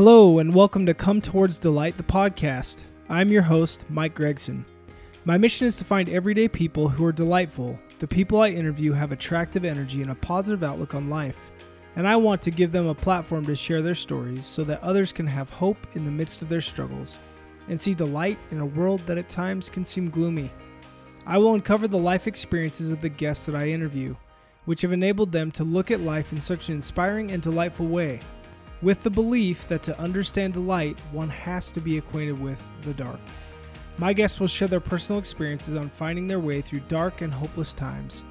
Hello, and welcome to Come Towards Delight, the podcast. I'm your host, Mike Gregson. My mission is to find everyday people who are delightful. The people I interview have attractive energy and a positive outlook on life, and I want to give them a platform to share their stories so that others can have hope in the midst of their struggles and see delight in a world that at times can seem gloomy. I will uncover the life experiences of the guests that I interview, which have enabled them to look at life in such an inspiring and delightful way with the belief that to understand the light, one has to be acquainted with the dark. My guests will share their personal experiences on finding their way through dark and hopeless times,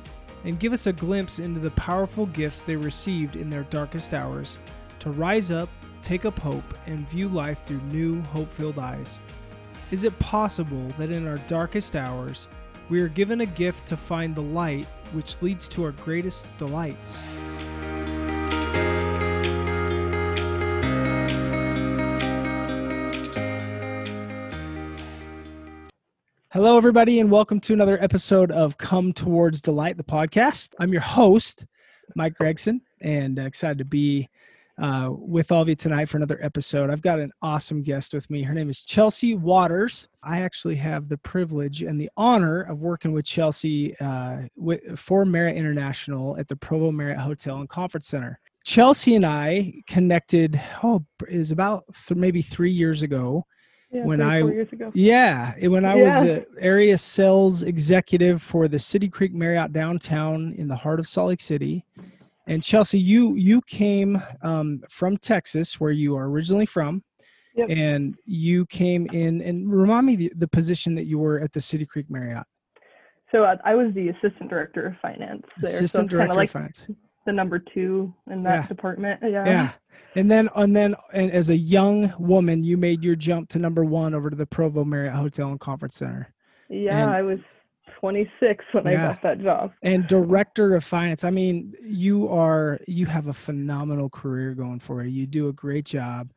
and give us a glimpse into the powerful gifts they received in their darkest hours to rise up, take up hope, and view life through new, hope filled eyes. Is it possible that in our darkest hours, we are given a gift to find the light which leads to our greatest delights? Hello, everybody, and welcome to another episode of Come Towards Delight, the podcast. I'm your host, Mike Gregson, and excited to be uh, with all of you tonight for another episode. I've got an awesome guest with me. Her name is Chelsea Waters. I actually have the privilege and the honor of working with Chelsea uh, with, for Marriott International at the Provo Marriott Hotel and Conference Center. Chelsea and I connected, oh, is about th- maybe three years ago yeah, when I years ago. yeah when I Yeah. was a area sales executive for the City Creek Marriott downtown in the heart of Salt Lake City. And Chelsea, you you came um, from Texas, where you are originally from, Yep. and you came in and remind me the, the position that you were at the City Creek Marriott, So uh, I was the assistant director of finance there. assistant so director like of finance. The number two in that Yeah. department. Yeah. Yeah, and then and then and as a young woman, you made your jump to number one over to the Provo Marriott Hotel and Conference Center. Yeah, And- I was 26 when Yeah. I got that job. and director of finance i mean you are you have a phenomenal career going for you you do a great job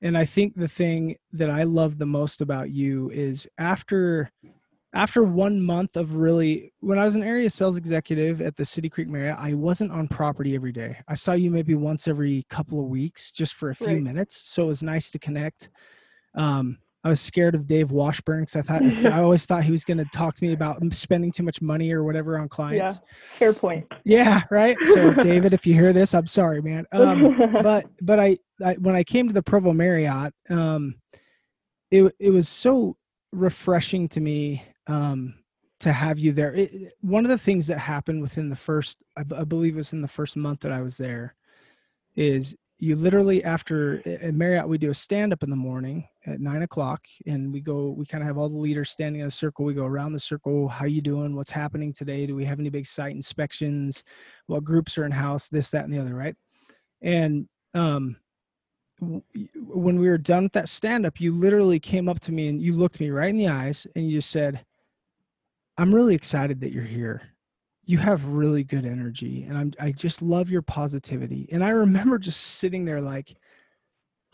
and i think the thing that i love the most about you is after after one month of really when i was an area sales executive at the city creek marriott i wasn't on property every day i saw you maybe once every couple of weeks just for a few Right. minutes so it was nice to connect um, I was scared of Dave Washburn because I thought I always thought he was going to talk to me about spending too much money or whatever on clients. Yeah. Fair point. Yeah, right. So David, if you hear this, I'm sorry, man. Um, but but I, I when I came to the Provo Marriott, um, it it was so refreshing to me um, to have you there. It, one of the things that happened within the first, I, b- I believe, it was in the first month that I was there, is you literally after at Marriott we do a stand up in the morning at nine o'clock and we go we kind of have all the leaders standing in a circle. We go around the circle how you doing? What's happening today? Do we have any big site inspections? What groups are in house this that and the other right? And um when we were done with that stand up you literally came up to me and you looked me right in the eyes and you just said i'm really excited that you're here. You have really good energy and i'm i just love your positivity and i remember just sitting there like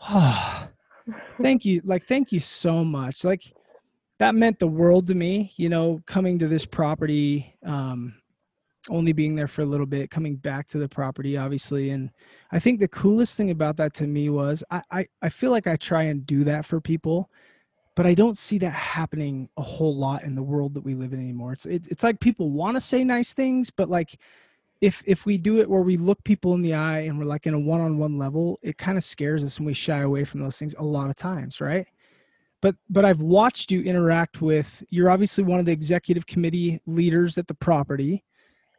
oh thank you like thank you so much like that meant the world to me you know coming to this property um only being there for a little bit coming back to the property obviously and i think the coolest thing about that to me was i i, I feel like i try and do that for people but i don't see that happening a whole lot in the world that we live in anymore. It's it, it's like people want to say nice things but like if if we do it where we look people in the eye and we're like in a one-on-one level it kind of scares us and we shy away from those things a lot of times right? But but i've watched you interact with you're obviously one of the executive committee leaders at the property.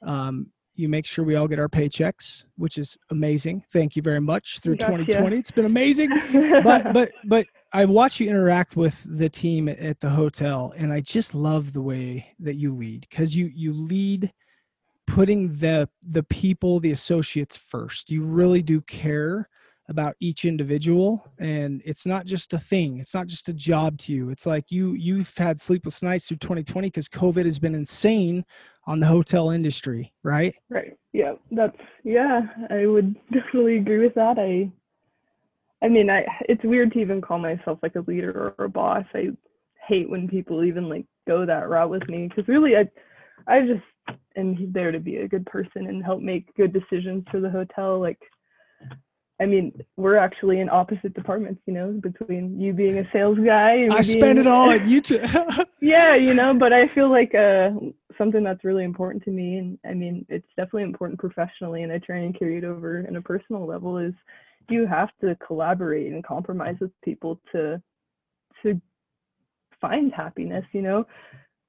Um, you make sure we all get our paychecks which is amazing. Thank you very much through Gotcha. 2020 it's been amazing but but but I watch you interact with the team at, the hotel, and I just love the way that you lead because you you lead putting the the people, the associates first. You really do care about each individual, and it's not just a thing. It's not just a job to you. It's like you you've had sleepless nights through 2020 because COVID has been insane on the hotel industry, right? Right. Yeah. That's yeah. I would definitely agree with that. I. I mean, I. It's weird to even call myself like a leader or a boss. I hate when people even like go that route with me because really, I. I just am there to be a good person and help make good decisions for the hotel. Like, I mean, we're actually in opposite departments, you know, between you being a sales guy. And I being, spend it all at YouTube. yeah, you know, but I feel like uh, something that's really important to me, and I mean, it's definitely important professionally, and I try and carry it over in a personal level. Is you have to collaborate and compromise with people to to find happiness. You know,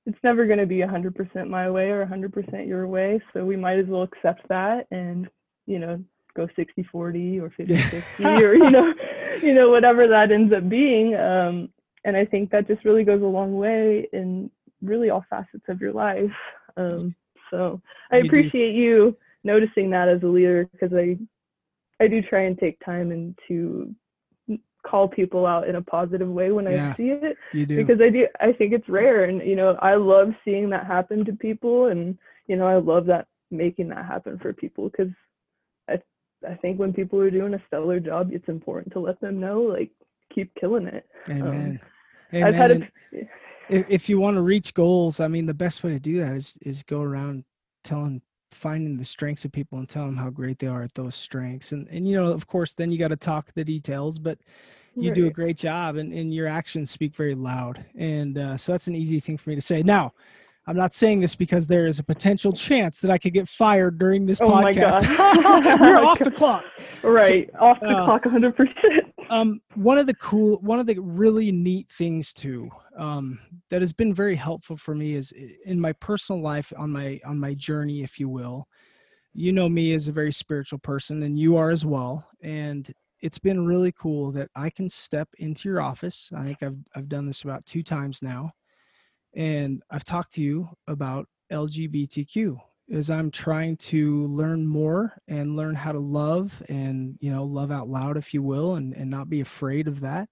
it's never going to be 100% my way or 100% your way, so we might as well accept that and you know go 60 40 or 50 50 or you know you know whatever that ends up being um, and i think that just really goes a long way in really all facets of your life um, so i appreciate you noticing that as a leader because i i do try and take time and to call people out in a positive way when Yeah. i see it you do. because I do I think it's rare and you know I love seeing that happen to people and you know I love that making that happen for people because I I think when people are doing a stellar job it's important to let them know like keep killing it. Um, Amen. I've had a if, if you want to reach goals, I mean, the best way to do that is is go around telling, finding the strengths of people and telling them how great they are at those strengths. And and you know, of course, then you got to talk the details, but you do a great job, and and your actions speak very loud. And uh, so that's an easy thing for me to say. Now, I'm not saying this because there is a potential chance that I could get fired during this Oh my podcast. You're off the clock. right off the uh, clock 100%. um one of the cool one of the really neat things too um that has been very helpful for me is in my personal life on my on my journey if you will you know me as a very spiritual person and you are as well and it's been really cool that i can step into your office i think i've i've done this about two times now and i've talked to you about lgbtq as i'm trying to learn more and learn how to love and you know love out loud if you will and, and not be afraid of that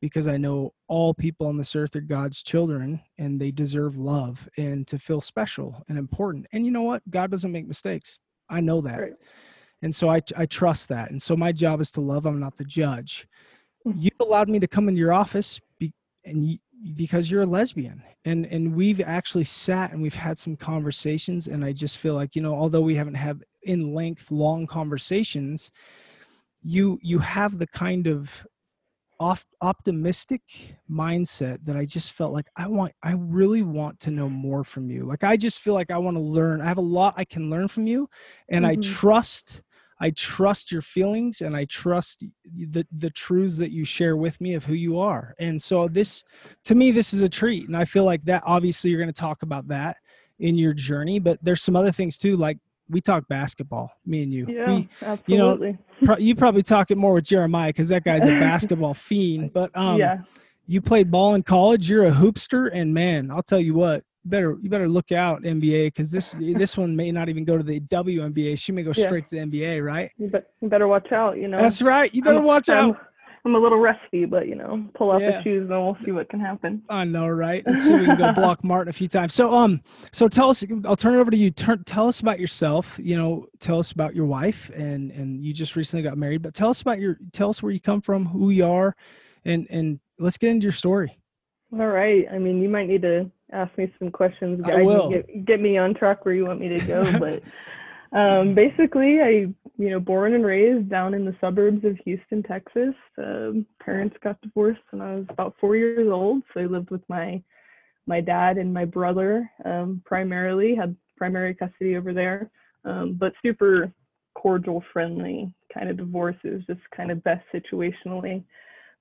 because i know all people on this earth are god's children and they deserve love and to feel special and important. And you know what? God doesn't make mistakes. I know that. Right. and so I, I trust that. And so my job is to love. I'm not the judge. Mhm. you allowed me to come into your office be, and you, because you're a lesbian and and we've actually sat and we've had some conversations and i just feel like you know although we haven't had in length long conversations you you have the kind of off, optimistic mindset that i just felt like i want i really want to know more from you like i just feel like i want to learn i have a lot i can learn from you and i Mhm. trust i trust your feelings and i trust the the truths that you share with me of who you are and so this to me this is a treat and i feel like that obviously you're going to talk about that in your journey but there's some other things too like we talk basketball me and you Yeah, we, absolutely. pro- you probably talk it more with jeremiah because that guy's a basketball fiend but um yeah. you played ball in college you're a hoopster and man i'll tell you what you better you better look out nba because this this one may not even go to the WNBA. She may go Yeah. straight to the NBA, right? You, bet you better watch out, you know. That's right. You better I'm- watch I'm- out. I'm a little rusty, but you know, pull off Yeah. the shoes and we'll see what can happen. I know, right? Let's see if we can go block Martin a few times. So, um, so tell us. I'll turn it over to you. Turn, tell us about yourself. You know, tell us about your wife, and and you just recently got married. But tell us about your. Tell us where you come from, who you are, and and let's get into your story. All right. I mean, you might need to ask me some questions, I guys, will. get, get me on track where you want me to go. but um, basically, I, you know, born and raised down in the suburbs of Houston, Texas. Um, parents got divorced when I was about four years old, so I lived with my my dad and my brother um, primarily. Had primary custody over there, um, but super cordial, friendly kind of divorce divorces, just kind of best situationally.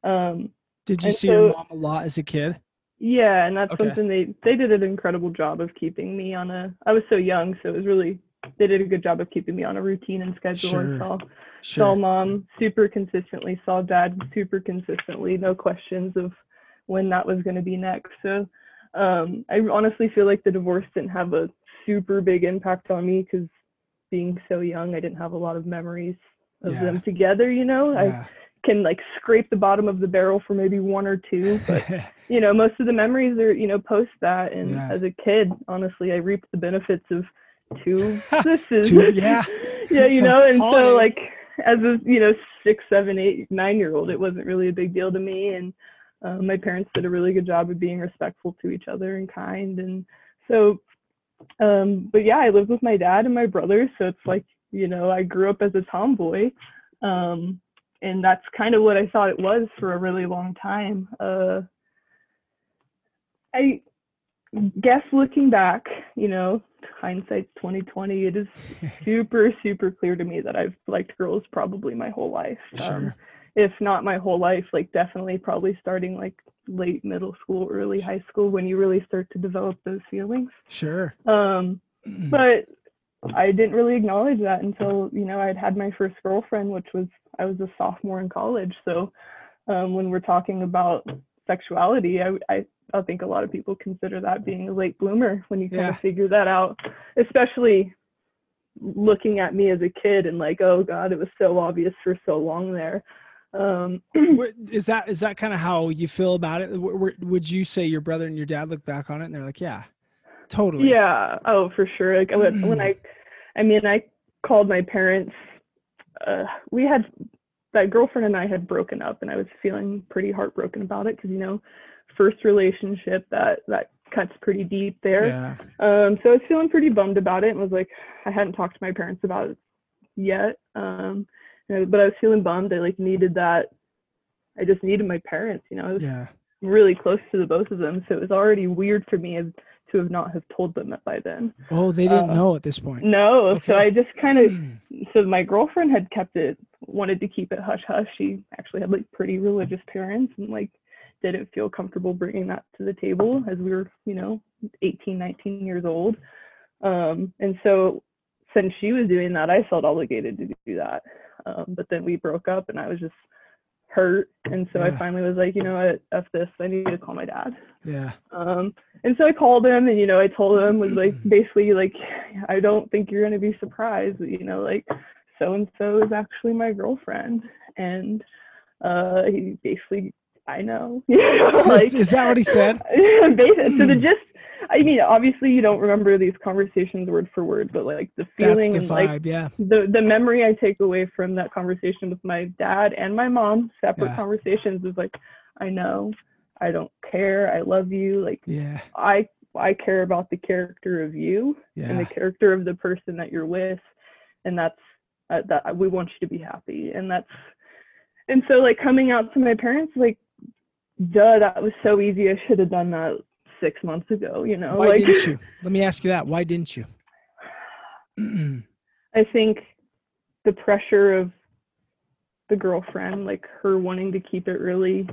Um, Did you see your mom a lot as a kid? Yeah, and that's Okay. something they they did an incredible job of keeping me on a. I was so young, so it was really they did a good job of keeping me on a routine and schedule. Sure. And saw saw Sure. mom super consistently, saw dad super consistently, no questions of when that was going to be next. So um, I honestly feel like the divorce didn't have a super big impact on me because being so young, I didn't have a lot of memories of Yeah. them together. You know, I Yeah. Can like scrape the bottom of the barrel for maybe one or two, but you know, most of the memories are, you know, post that. And Yeah. as a kid, honestly, I reaped the benefits of two sisters. Two- yeah. yeah, you know, and so like as a, you know, six, seven, eight, nine year old, it wasn't really a big deal to me. And uh, my parents did a really good job of being respectful to each other and kind. And so, um, but yeah, I lived with my dad and my brother. So it's like, you know, I grew up as a tomboy. Um, and that's kind of what I thought it was for a really long time. Uh, I guess looking back, you know, hindsight's 2020. It is super, super clear to me that I've liked girls probably my whole life. Um, Sure. Um, if not my whole life, like definitely probably starting like late middle school, early high school when you really start to develop those feelings. Sure. Um, but I didn't really acknowledge that until you know I'd had my first girlfriend, which was I was a sophomore in college. So um, when we're talking about sexuality, I, I I think a lot of people consider that being a late bloomer when you kind Yeah. of figure that out, especially looking at me as a kid and like, oh God, it was so obvious for so long there. Um, is that is that kind of how you feel about it? W- w- Would you say your brother and your dad look back on it and they're like, yeah, totally. Yeah. Oh, for sure. Like when I, I mean, I called my parents. Uh, we had that girlfriend and I had broken up, and I was feeling pretty heartbroken about it because you know, first relationship that that cuts pretty deep there. Yeah. Um, so I was feeling pretty bummed about it, and was like, I hadn't talked to my parents about it yet. Um, you know, but I was feeling bummed. I like needed that. I just needed my parents. You know, I was Yeah. really close to the both of them, so it was already weird for me to have not have told them that by then. Oh, they didn't Uh, know at this point. No, Okay. so I just kind of so my girlfriend had kept it wanted to keep it hush hush. She actually had like pretty religious parents and like didn't feel comfortable bringing that to the table as we were, you know, 18, 19 years old. Um, and so since she was doing that, I felt obligated to do that. Um, but then we broke up and I was just hurt. And so I finally was like, you know what, F this, I need to call my dad. Yeah. Um, and so I called him and, you know, I told him was like, basically like, I don't think you're going to be surprised, you know, like so-and-so is actually my girlfriend. And, uh, he basically, I know, like, is that what he said? So the gist, I mean, obviously you don't remember these conversations word for word, but like the feeling the and like vibe. yeah. the the memory I take away from that conversation with my dad and my mom, separate Yeah. conversations, is like, I know, I don't care, I love you, like Yeah. I I care about the character of you and the character of the person that you're with, and that's uh, that we want you to be happy, and that's and so like coming out to my parents, like, duh, that was so easy. I should have done that six months ago, you know, Why like. didn't you? Let me ask you that. Why didn't you? I think the pressure of the girlfriend, like her wanting to keep it really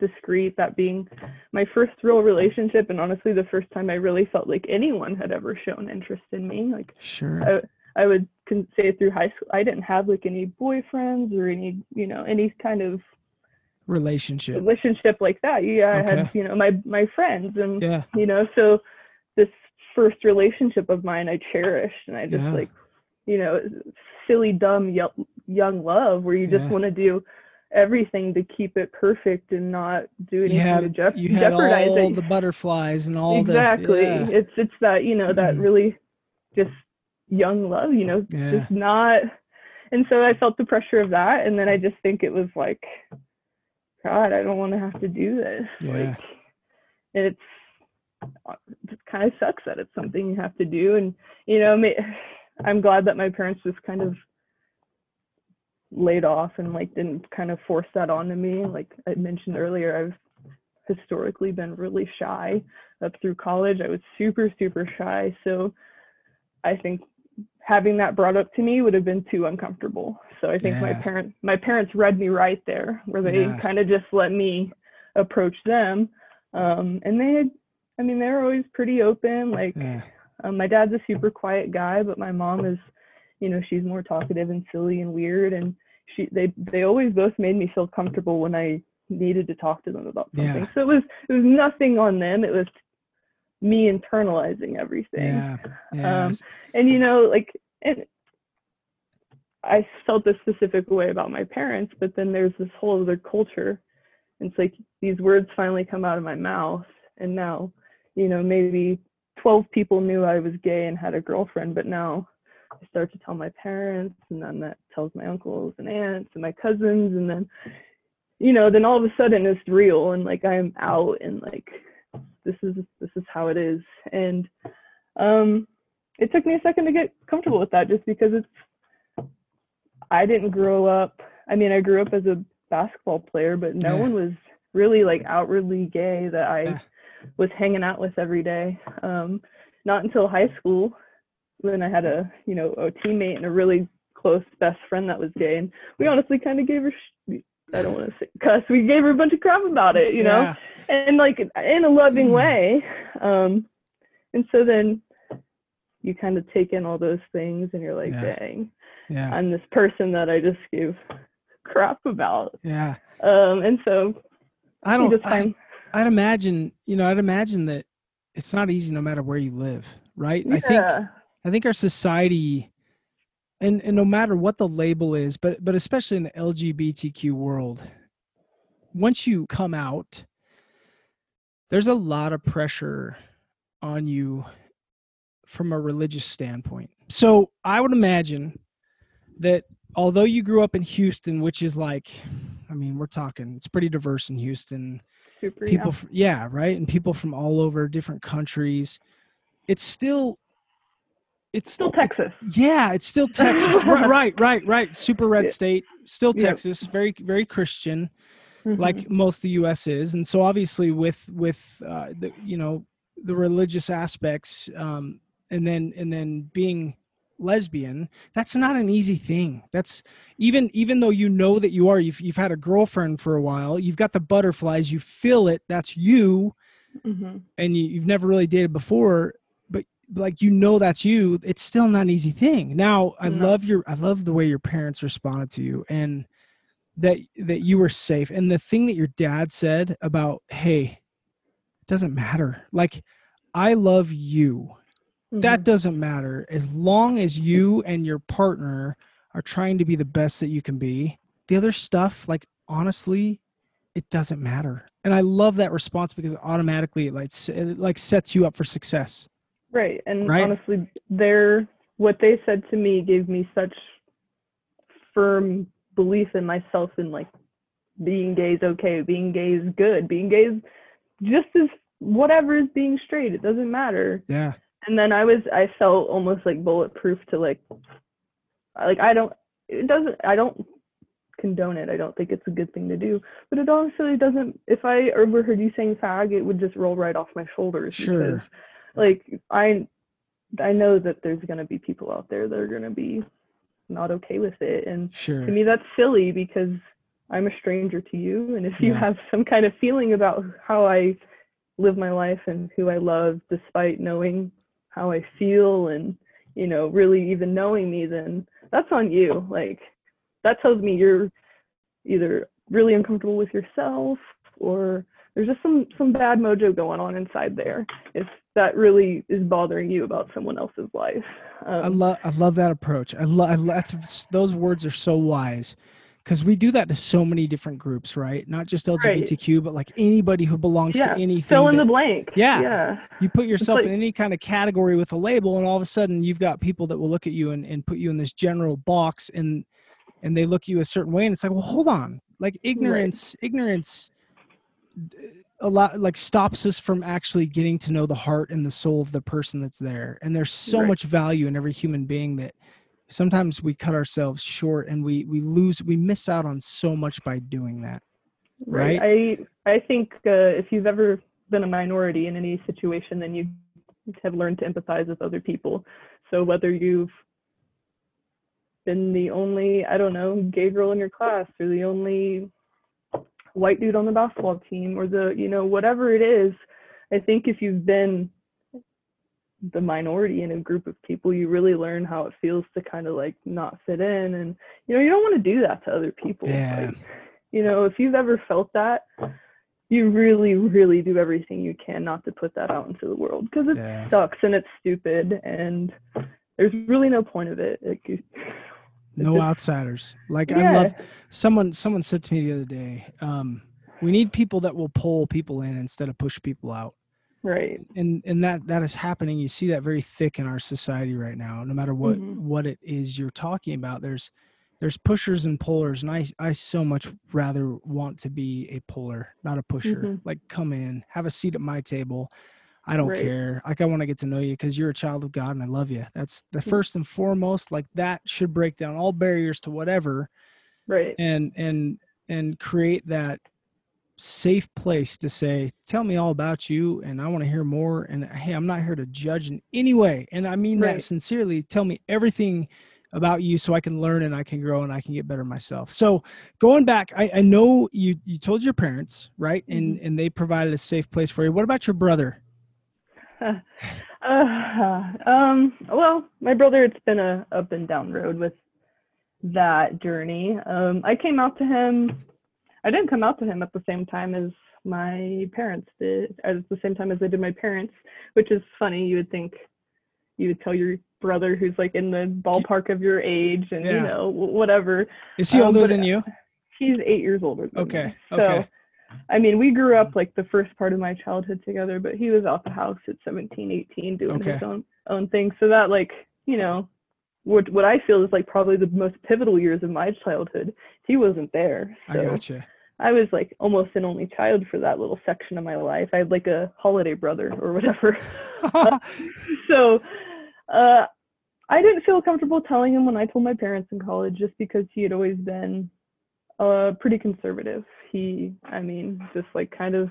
discreet, that being my first real relationship, and honestly, the first time I really felt like anyone had ever shown interest in me. Like, sure. I would say through high school, I didn't have like any boyfriends or any, you know, any kind of Relationship. relationship like that. Yeah, I had, you know, my my friends, and Yeah. you know so this first relationship of mine i cherished and i just Yeah. like you know silly dumb yo- young love where you just Yeah. want to do everything to keep it perfect and not do anything to had jeop- you had jeopardize all it the butterflies and all exactly the it's it's that you know that Mhm. really just young love you know just not and so i felt the pressure of that and then i just think it was like god i don't want to have to do this. Yeah. like it's it kind of sucks that it's something you have to do and you know i'm glad that my parents just kind of laid off and like didn't kind of force that onto me. Like i mentioned earlier i've historically been really shy up through college. I was super super shy. So i think having that brought up to me would have been too uncomfortable so i think my Yeah. parent my parents read me right there where they Yeah. kind of just let me approach them um and they had i mean they were always pretty open like yeah. um, my dad's a super quiet guy, but my mom is, you know, she's more talkative and silly and weird. And she, they, they always both made me feel comfortable when I needed to talk to them about something. So it was, it was nothing on them. It was me internalizing everything. Yeah. Yeah. Um, and you know, like, and I felt a specific way about my parents, but then there's this whole other culture. And it's like these words finally come out of my mouth, and now, you know, maybe 12 people knew I was gay and had a girlfriend, but now I start to tell my parents, and then that tells my uncles and aunts and my cousins, and then, you know, then all of a sudden it's real, and like I'm out, and like this is this is how it is, and um, it took me a second to get comfortable with that, just because it's I didn't grow up I mean, I grew up as a basketball player, but no Yeah. one was really like outwardly gay that I Yeah. was hanging out with every day. Um, not until high school when I had a, you know, a teammate and a really close best friend that was gay. And we honestly kind of gave her, I don't want to say cuss, we gave her a bunch of crap about it, you know? Yeah. and like in a loving Mm. way. Um, and so then you kind of take in all those things and you're like, Yeah. dang, Yeah. I'm this person that I just gave crap about. Yeah. Um, and so I don't. just I, I'd imagine. You know. I'd imagine that it's not easy no matter where you live. Right. I think. I think our society, and and no matter what the label is, but but especially in the LGBTQ world, once you come out, there's a lot of pressure on you from a religious standpoint. So I would imagine that although you grew up in Houston, which is like, I mean, we're talking, it's pretty diverse in Houston super, people yeah. yeah right and people from all over different countries it's still it's still Texas. yeah it's still texas right right right right super red Yeah. state still texas very very christian Mhm. like most of the us is and so obviously with with uh, the you know the religious aspects um and then and then being lesbian that's not an easy thing that's even even though you know that you are you've, you've had a girlfriend for a while you've got the butterflies you feel it that's you Mhm. and you, you've never really dated before like you know that's you it's still not an easy thing. Now i No. love your i love the way your parents responded to you and that that you were safe. And the thing that your dad said about hey it doesn't matter. Like i love you. That Mhm. doesn't matter. As long as you and your partner are trying to be the best that you can be the other stuff like honestly it doesn't matter. And i love that response because it automatically it like, it like sets you up for success Right. And Right? honestly, their what they said to me gave me such firm belief in myself and like being gay is okay, being gay is good, being gay is just as whatever is being straight. It doesn't matter. yeah And then I was I felt almost like bulletproof to like like I don't it doesn't I don't condone it. I don't think it's a good thing to do. But it honestly doesn't if I overheard you saying fag, it would just roll right off my shoulders because Sure. Like I I know that there's gonna be people out there that are gonna be not okay with it. And sure to me that's silly because I'm a stranger to you and if you Yeah. have some kind of feeling about how I live my life and who I love despite knowing how I feel and you know really even knowing me then that's on you like that tells me you're either really uncomfortable with yourself or there's just some some bad mojo going on inside there if that really is bothering you about someone else's life I um, love I love that approach. I love that's those words are so wise because we do that to so many different groups, right? Not just LGBTQ, but like anybody who belongs yeah to anything. fill in that- the blank Yeah. yeah you put yourself like- in any kind of category with a label, and all of a sudden you've got people that will look at you and, and put you in this general box, and and they look at you a certain way, and it's like, well, hold on, like ignorance, ignorance. A lot like stops us from actually getting to know the heart and the soul of the person that's there. And there's so Right. much value in every human being that sometimes we cut ourselves short and we we lose we miss out on so much by doing that. Right. I I think uh, if you've ever been a minority in any situation, then you have learned to empathize with other people. So whether you've been the only I don't know gay girl in your class or the only white dude on the basketball team or the you know whatever it is, I think if you've been the minority in a group of people, you really learn how it feels to kind of like not fit in, and you know you don't want to do that to other people. Yeah. Like, you know, if you've ever felt that, you really, really do everything you can not to put that out into the world because it Yeah. sucks and it's stupid and there's really no point of it. You- No outsiders. Like I love someone someone said to me the other day, um, we need people that will pull people in instead of push people out. right. and and that that is happening you see that very thick in our society right now no matter what Mhm. what it is you're talking about there's there's pushers and pullers and i i so much rather want to be a puller not a pusher Mhm. like come in have a seat at my table i don't Right. care like i want to get to know you because you're a child of god and i love you that's the Mm. first and foremost like that should break down all barriers to whatever right. and and and create that safe place to say tell me all about you and i want to hear more and hey i'm not here to judge in any way. And i mean Right. that sincerely tell me everything about you so i can learn and i can grow and i can get better myself. So going back i, I know you you told your parents right and and they provided a safe place for you. What about your brother Uh, um, well, my brother, it's been a up and down road with that journey. Um, I came out to him. I didn't come out to him at the same time as my parents did, at the same time as I did my parents, which is funny. You would think you would tell your brother who's like in the ballpark of your age and Yeah. you know whatever. is he Um, older than you He's eight years older. Than Okay, Me. So, okay. I mean, we grew up like the first part of my childhood together, but he was out the house at 17, 18 doing his own own thing. So that like, you know, what what I feel is like probably the most pivotal years of my childhood. He wasn't there. i So gotcha I was like almost an only child for that little section of my life. I had like a holiday brother or whatever. so uh I didn't feel comfortable telling him when I told my parents in college just because he had always been uh pretty conservative. He I mean just like kind of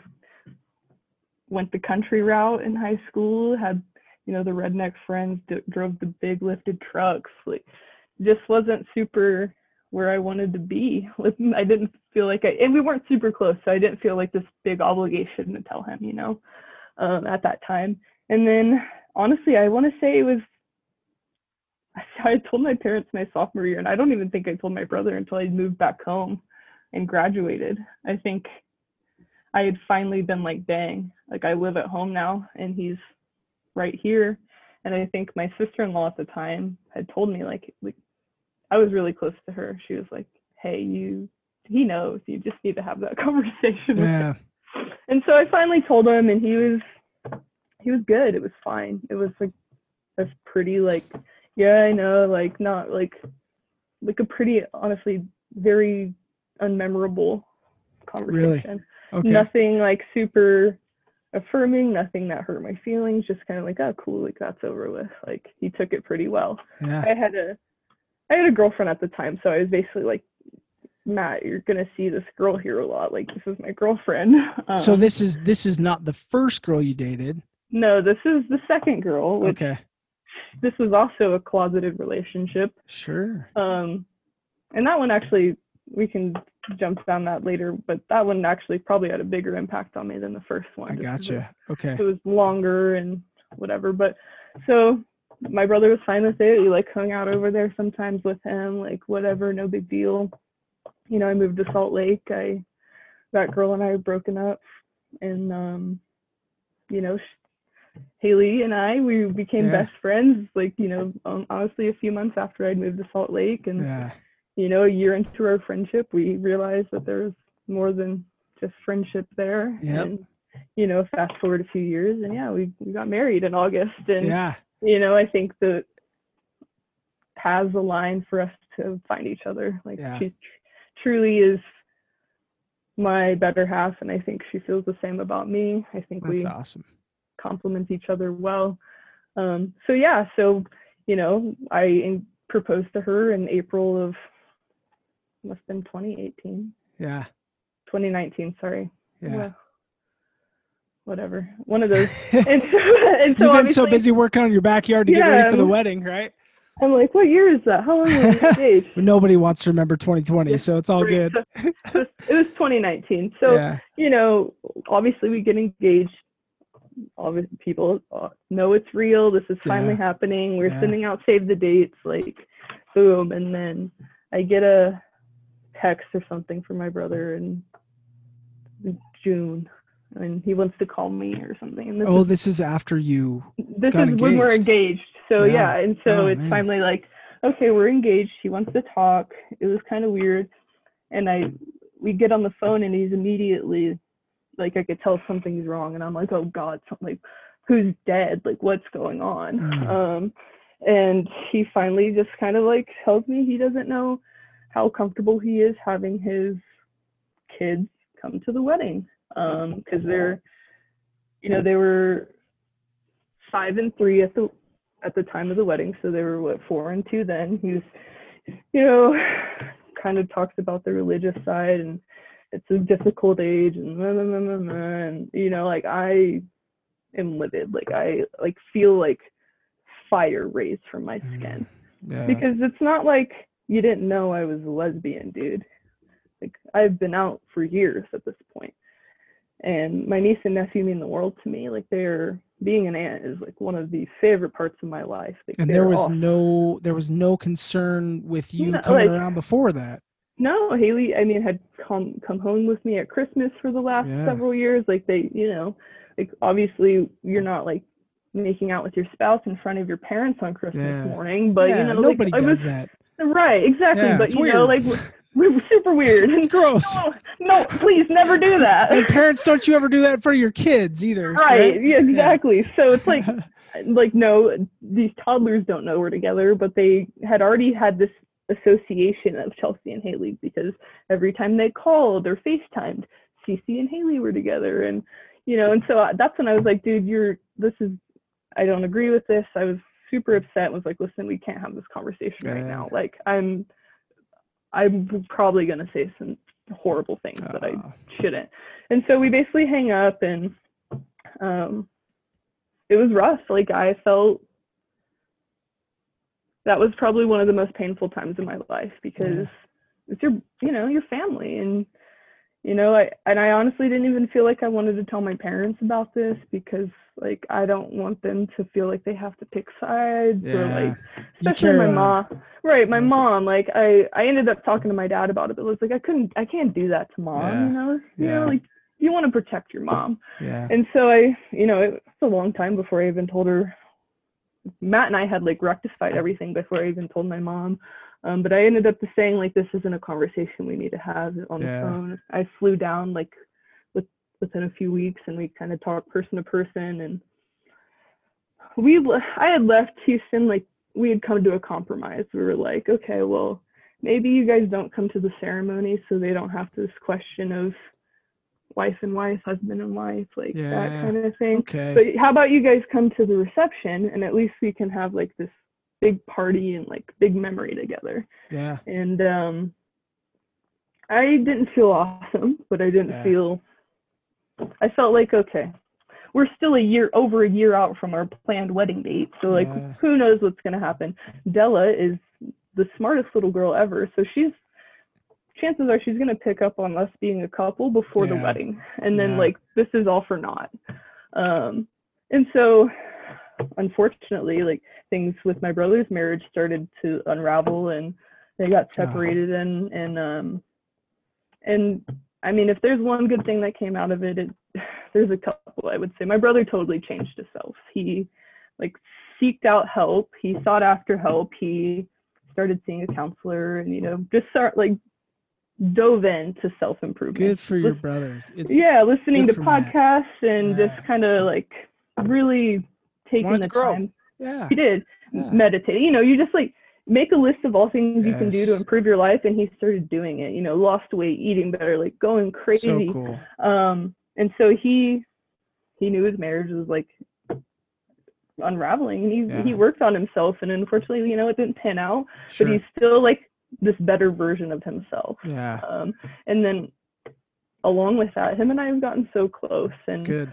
went the country route in high school, had you know the redneck friends that drove the big lifted trucks, like just wasn't super where I wanted to be. I didn't feel like I and we weren't super close, so I didn't feel like this big obligation to tell him, you know, um, at that time. And then honestly, I want to say it was I told my parents my sophomore year, and I don't even think I told my brother until I moved back home and graduated. I think I had finally been like, dang, like I live at home now, and he's right here. And I think my sister-in-law at the time had told me like, like I was really close to her. She was like, hey, you, he knows. You just need to have that conversation. with him." yeah and so I finally told him, and he was he was good. It was fine. It was like a pretty like yeah, I know, like not like like a pretty honestly very unmemorable conversation. Really? okay Nothing like super affirming, nothing that hurt my feelings, just kind of like, oh cool, like that's over with. Like he took it pretty well. yeah I had a I had a girlfriend at the time, so I was basically like, Matt, you're gonna see this girl here a lot. Like this is my girlfriend. so Um, this is this is not the first girl you dated no, this is the second girl, which okay this was also a closeted relationship. sure Um, and that one actually we can jump down that later, but that one actually probably had a bigger impact on me than the first one. i gotcha okay It, was longer and whatever, but so my brother was fine with it. We like hung out over there sometimes with him, like whatever, no big deal. You know, I moved to Salt Lake. I that girl and I had broken up, and um, you know, sh- Haley and I we became Yeah. best friends. Like you know, um, honestly, a few months after I'd moved to Salt Lake, and yeah you know, a year into our friendship, we realized that there was more than just friendship there. Yep. And you know, fast forward a few years, and yeah, we we got married in August, and yeah you know, I think the paths align for us to find each other. Like Yeah. she tr- truly is my better half, and I think she feels the same about me. I think that's we awesome complement each other well. Um, so yeah, so you know, I in- proposed to her in April of must have been 2018, yeah 2019. Sorry. yeah Well, whatever. One of those. And so, and so You've been so busy working on your backyard to get ready for the wedding, right? I'm like, what year is that? How long were we engaged? Nobody wants to remember 2020, Yeah, so it's all Right, good. so it, was, it was 2019. So yeah, you know, obviously we get engaged. Obviously, people uh, know it's real. This is finally Yeah. happening. We're Yeah. sending out save the dates, like, boom, and then I get a text or something for my brother in June, and he wants to call me or something. And this Oh, is this is after you. this is when we're engaged. engaged. So Yeah. yeah, and so Oh, it's man. finally like, okay, we're engaged. He wants to talk. It was kind of weird, and I we get on the phone and he's immediately like I could tell something's wrong, and I'm like, oh God, something like who's dead? Like what's going on? Mm. Um, and he finally just kind of like tells me he doesn't know how comfortable he is having his kids come to the wedding. Um because they're you know they were five and three at the at the time of the wedding so they were what four and two then. He's you know kind of talks about the religious side and it's a difficult age and blah, blah, blah, and you know like I am livid. Like I like feel like fire raised from my skin. Mm, yeah. because it's not like you didn't know I was a lesbian, dude. Like I've been out for years at this point. And my niece and nephew mean the world to me. Like they're being an aunt is like one of the favorite parts of my life. Like, and there was awesome. no there was no concern with you No, coming like- around before that. no Haley. I mean, had come come home with me at Christmas for the last Yeah. several years. Like they, you know, like obviously you're not like making out with your spouse in front of your parents on Christmas Yeah. morning, but yeah, you know, nobody like, does was that. Right, exactly. Yeah, but you know, like we're, super weird. It's gross. no, no, please never do that. and parents, don't you ever do that in front of your kids either? right yeah exactly so it's like like no these toddlers don't know we're together but they had already had this association of chelsea and haley because every time they called or facetimed cc and haley were together and you know and so I- that's when i was like dude you're this is i don't agree with this i was super upset was like listen we can't have this conversation right Yeah. now like i'm i'm probably going to say some horrible things that i Uh, shouldn't. And so we basically hang up and um it was rough. Like I felt that was probably one of the most painful times in my life because it's your you know, your family and you know, I and I honestly didn't even feel like I wanted to tell my parents about this because like I don't want them to feel like they have to pick sides or like especially my mom right my Yeah. mom like i i ended up talking to my dad about it but it was like i couldn't i can't do that to mom Yeah. you know you Yeah. know like you want to protect your mom yeah. and so i you know it's a long time before i even told her matt and i had like rectified everything before i even told my mom um, but i ended up just saying like this isn't a conversation we need to have on Yeah. the phone i flew down like with, within a few weeks and we kind of talked person to person and we i had left houston like we had come to a compromise we were like okay well maybe you guys don't come to the ceremony so they don't have this question of wife and wife husband and wife like that kind of thing Okay. but how about you guys come to the reception and at least we can have like this big party and like big memory together yeah. and um i didn't feel awesome but i didn't Yeah. feel i felt like okay we're still a year over a year out from our planned wedding date so like Yeah. who knows what's going to happen della is the smartest little girl ever so she's chances are she's going to pick up on us being a couple before the wedding and then Yeah. like this is all for naught um and so unfortunately like things with my brother's marriage started to unravel and they got Oh. separated and and um and i mean if there's one good thing that came out of it, it there's a couple i would say my brother totally changed himself he like seeked out help he sought after help he started seeing a counselor and you know just start like dove into self-improvement Good for your Listen- brother. It's yeah listening to podcasts and Yeah. just kind of like really taking the grow. time yeah. he did Yeah. meditate you know you just like make a list of all things you can do to improve your life and he started doing it you know lost weight eating better like going crazy. So cool. um and so he he knew his marriage was like unraveling and he Yeah. he worked on himself and unfortunately you know it didn't pan out Sure. but he's still like this better version of himself yeah. um and then along with that him and i have gotten so close and Good.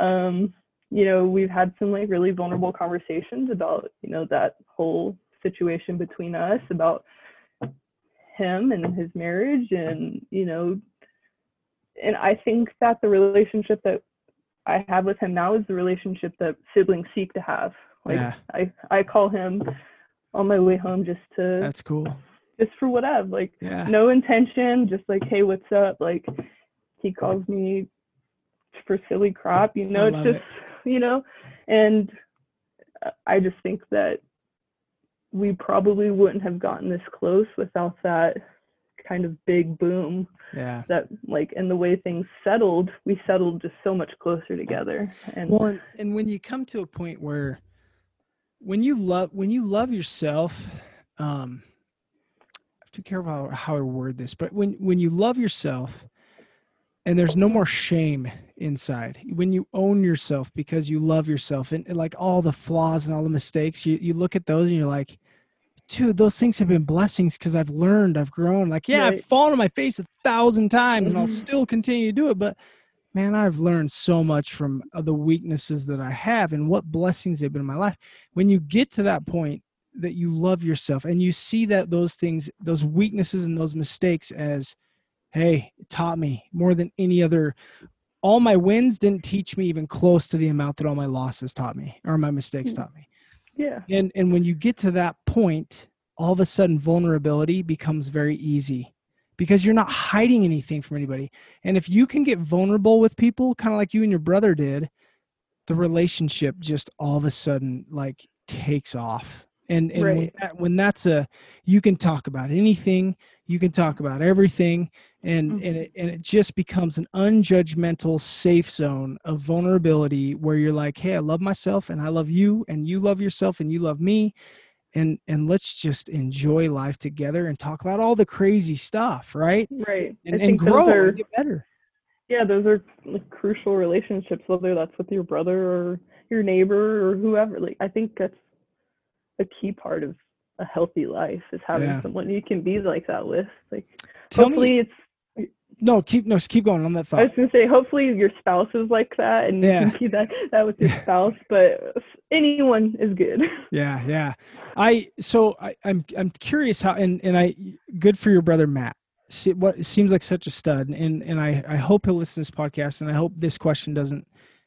um you know we've had some like really vulnerable conversations about you know that whole situation between us about him and his marriage and you know and i think that the relationship that i have with him now is the relationship that siblings seek to have like Yeah. i i call him on my way home just to That's cool. just for whatever like Yeah. no intention, just like, hey, what's up? Like he calls me for silly crap, you know, it's just, you know, and I just think that we probably wouldn't have gotten this close without that kind of big boom Yeah. that like and the way things settled we settled just so much closer together and Well, and, and when you come to a point where when you love when you love yourself, um, I have to be careful how, how I word this, but when when you love yourself and there's no more shame inside, when you own yourself because you love yourself and, and like all the flaws and all the mistakes, you, you look at those and you're like, dude, those things have been blessings because I've learned, I've grown. Like, yeah, Right. I've fallen on my face a thousand times and I'll Mhm. still continue to do it. But man, I've learned so much from uh, the weaknesses that I have and what blessings they've been in my life. When you get to that point that you love yourself and you see that those things, those weaknesses and those mistakes as, hey, it taught me more than any other. All my wins didn't teach me even close to the amount that all my losses taught me or my mistakes Hmm. taught me Yeah. and and when you get to that point all of a sudden vulnerability becomes very easy because you're not hiding anything from anybody and if you can get vulnerable with people kind of like you and your brother did the relationship just all of a sudden like takes off and and when, that, when that's a you can talk about anything you can talk about everything and and Mhm. it, and it just becomes an unjudgmental safe zone of vulnerability where you're like hey i love myself and i love you and you love yourself and you love me and and let's just enjoy life together and talk about all the crazy stuff right Right. and, and grow are and get better yeah, those are like crucial relationships, whether that's with your brother or your neighbor or whoever. Like I think that's a key part of a healthy life is having Yeah. someone you can be like that with. Like tell hopefully me it's no keep no keep going on that thought. I was gonna say hopefully your spouse is like that and Yeah. you can be that that with your spouse, but anyone is good. Yeah, yeah. I so I, I'm I'm curious how and and I good for your brother Matt. See, what seems like such a stud, and and I I hope he'll listen to this podcast, and I hope this question doesn't.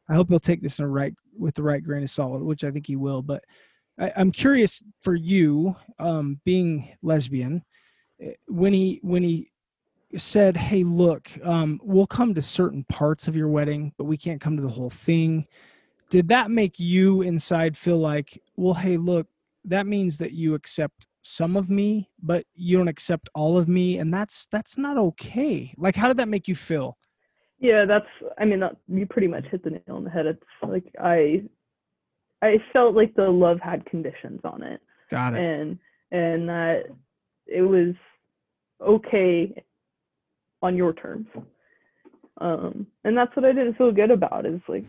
I hope he'll take this in a right with the right grain of salt, which I think he will. But I, I'm curious for you, um, being lesbian, eh, when he when he said, "Hey, look, um, we'll come to certain parts of your wedding, but we can't come to the whole thing." Did that make you inside feel like, "Well, hey, look, that means that you accept some of me, but you don't accept all of me, and that's that's not okay." Like, how did that make you feel? Yeah, that's. I mean, that, you pretty much hit the nail on the head. It's like I, I felt like the love had conditions on it, Got it. and and that it was okay on your terms. Um, and that's what I didn't feel good about. Is like,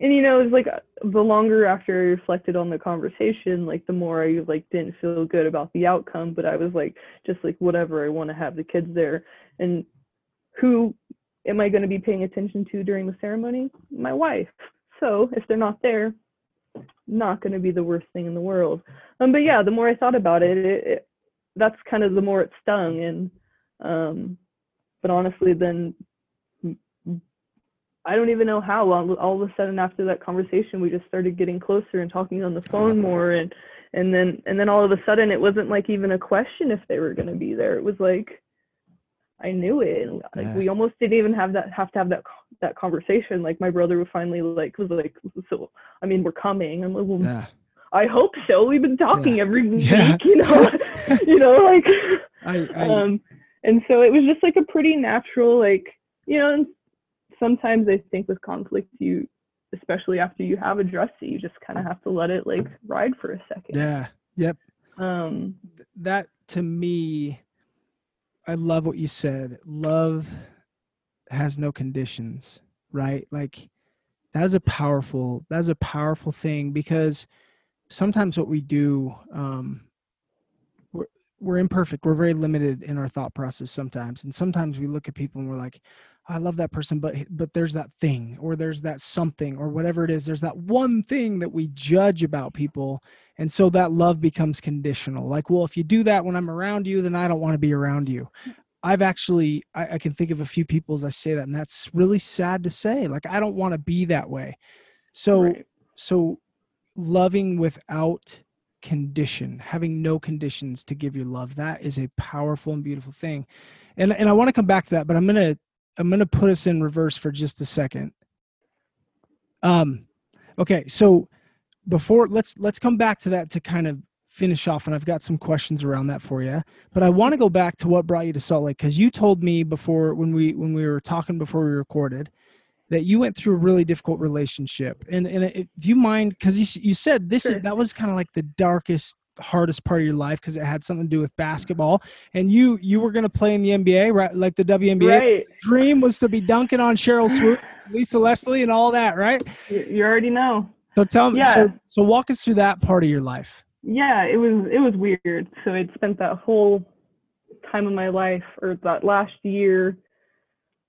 and you know, it's like the longer after I reflected on the conversation, like the more I like didn't feel good about the outcome. But I was like, just like whatever. I want to have the kids there, and who am I going to be paying attention to during the ceremony? My wife. So if they're not there, not going to be the worst thing in the world. Um, but yeah, the more I thought about it, it, it that's kind of the more it stung. And um, but honestly, then I don't even know how. All, all of a sudden, after that conversation, we just started getting closer and talking on the phone more, and and then and then all of a sudden, it wasn't like even a question if they were going to be there. It was like I knew it. And, Like Yeah. we almost didn't even have that have to have that that conversation. Like my brother would finally like was like, so I mean, we're coming. I'm like, well, Yeah. I hope so. We've been talking every week, Yeah. you know, you know, like, I, I um, and so it was just like a pretty natural, like, you know, sometimes I think with conflict, you, especially after you have addressed it, you just kind of have to let it like ride for a second. yeah. Yep. Um, that to me i love what you said. Love has no conditions right? Like that's a powerful that's a powerful thing because sometimes what we do um we're, we're imperfect. We're very limited in our thought process sometimes. And sometimes we look at people and we're like i love that person but but there's that thing or there's that something or whatever it is there's that one thing that we judge about people and so that love becomes conditional. Like, well, if you do that when I'm around you, then I don't want to be around you. Mm. I've actually, I, I can think of a few people as I say that, and that's really sad to say. Like, I don't want to be that way. So, right. so loving without condition, having no conditions to give your love, that is a powerful and beautiful thing. And and I want to come back to that, but I'm gonna I'm gonna put us in reverse for just a second. Um, okay, so before let's let's come back to that to kind of finish off and i've got some questions around that for you but i want to go back to what brought you to salt lake because you told me before when we when we were talking before we recorded that you went through a really difficult relationship. And and it, do you mind? Because you, you said this is that was kind of like the darkest hardest part of your life because it had something to do with basketball and you you were going to play in the nba right like the WNBA Right. dream was to be dunking on Sheryl Swoopes lisa leslie and all that right You, you already know. so tell me, Yeah. so, so walk us through that part of your life. yeah, it was it was weird. So I'd spent that whole time of my life or that last year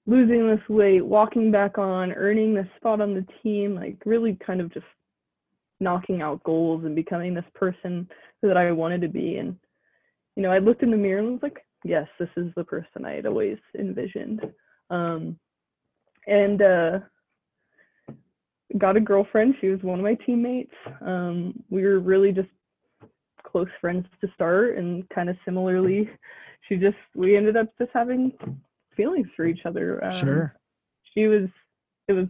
losing this weight, walking back on, earning this spot on the team, like really kind of just knocking out goals and becoming this person that I wanted to be. And, you know, I looked in the mirror and was like, yes, this is the person I had always envisioned. Um, and uh, got a girlfriend. She was one of my teammates. Um, we were really just close friends to start, and kind of similarly, she just we ended up just having feelings for each other. Um, sure. She was, it was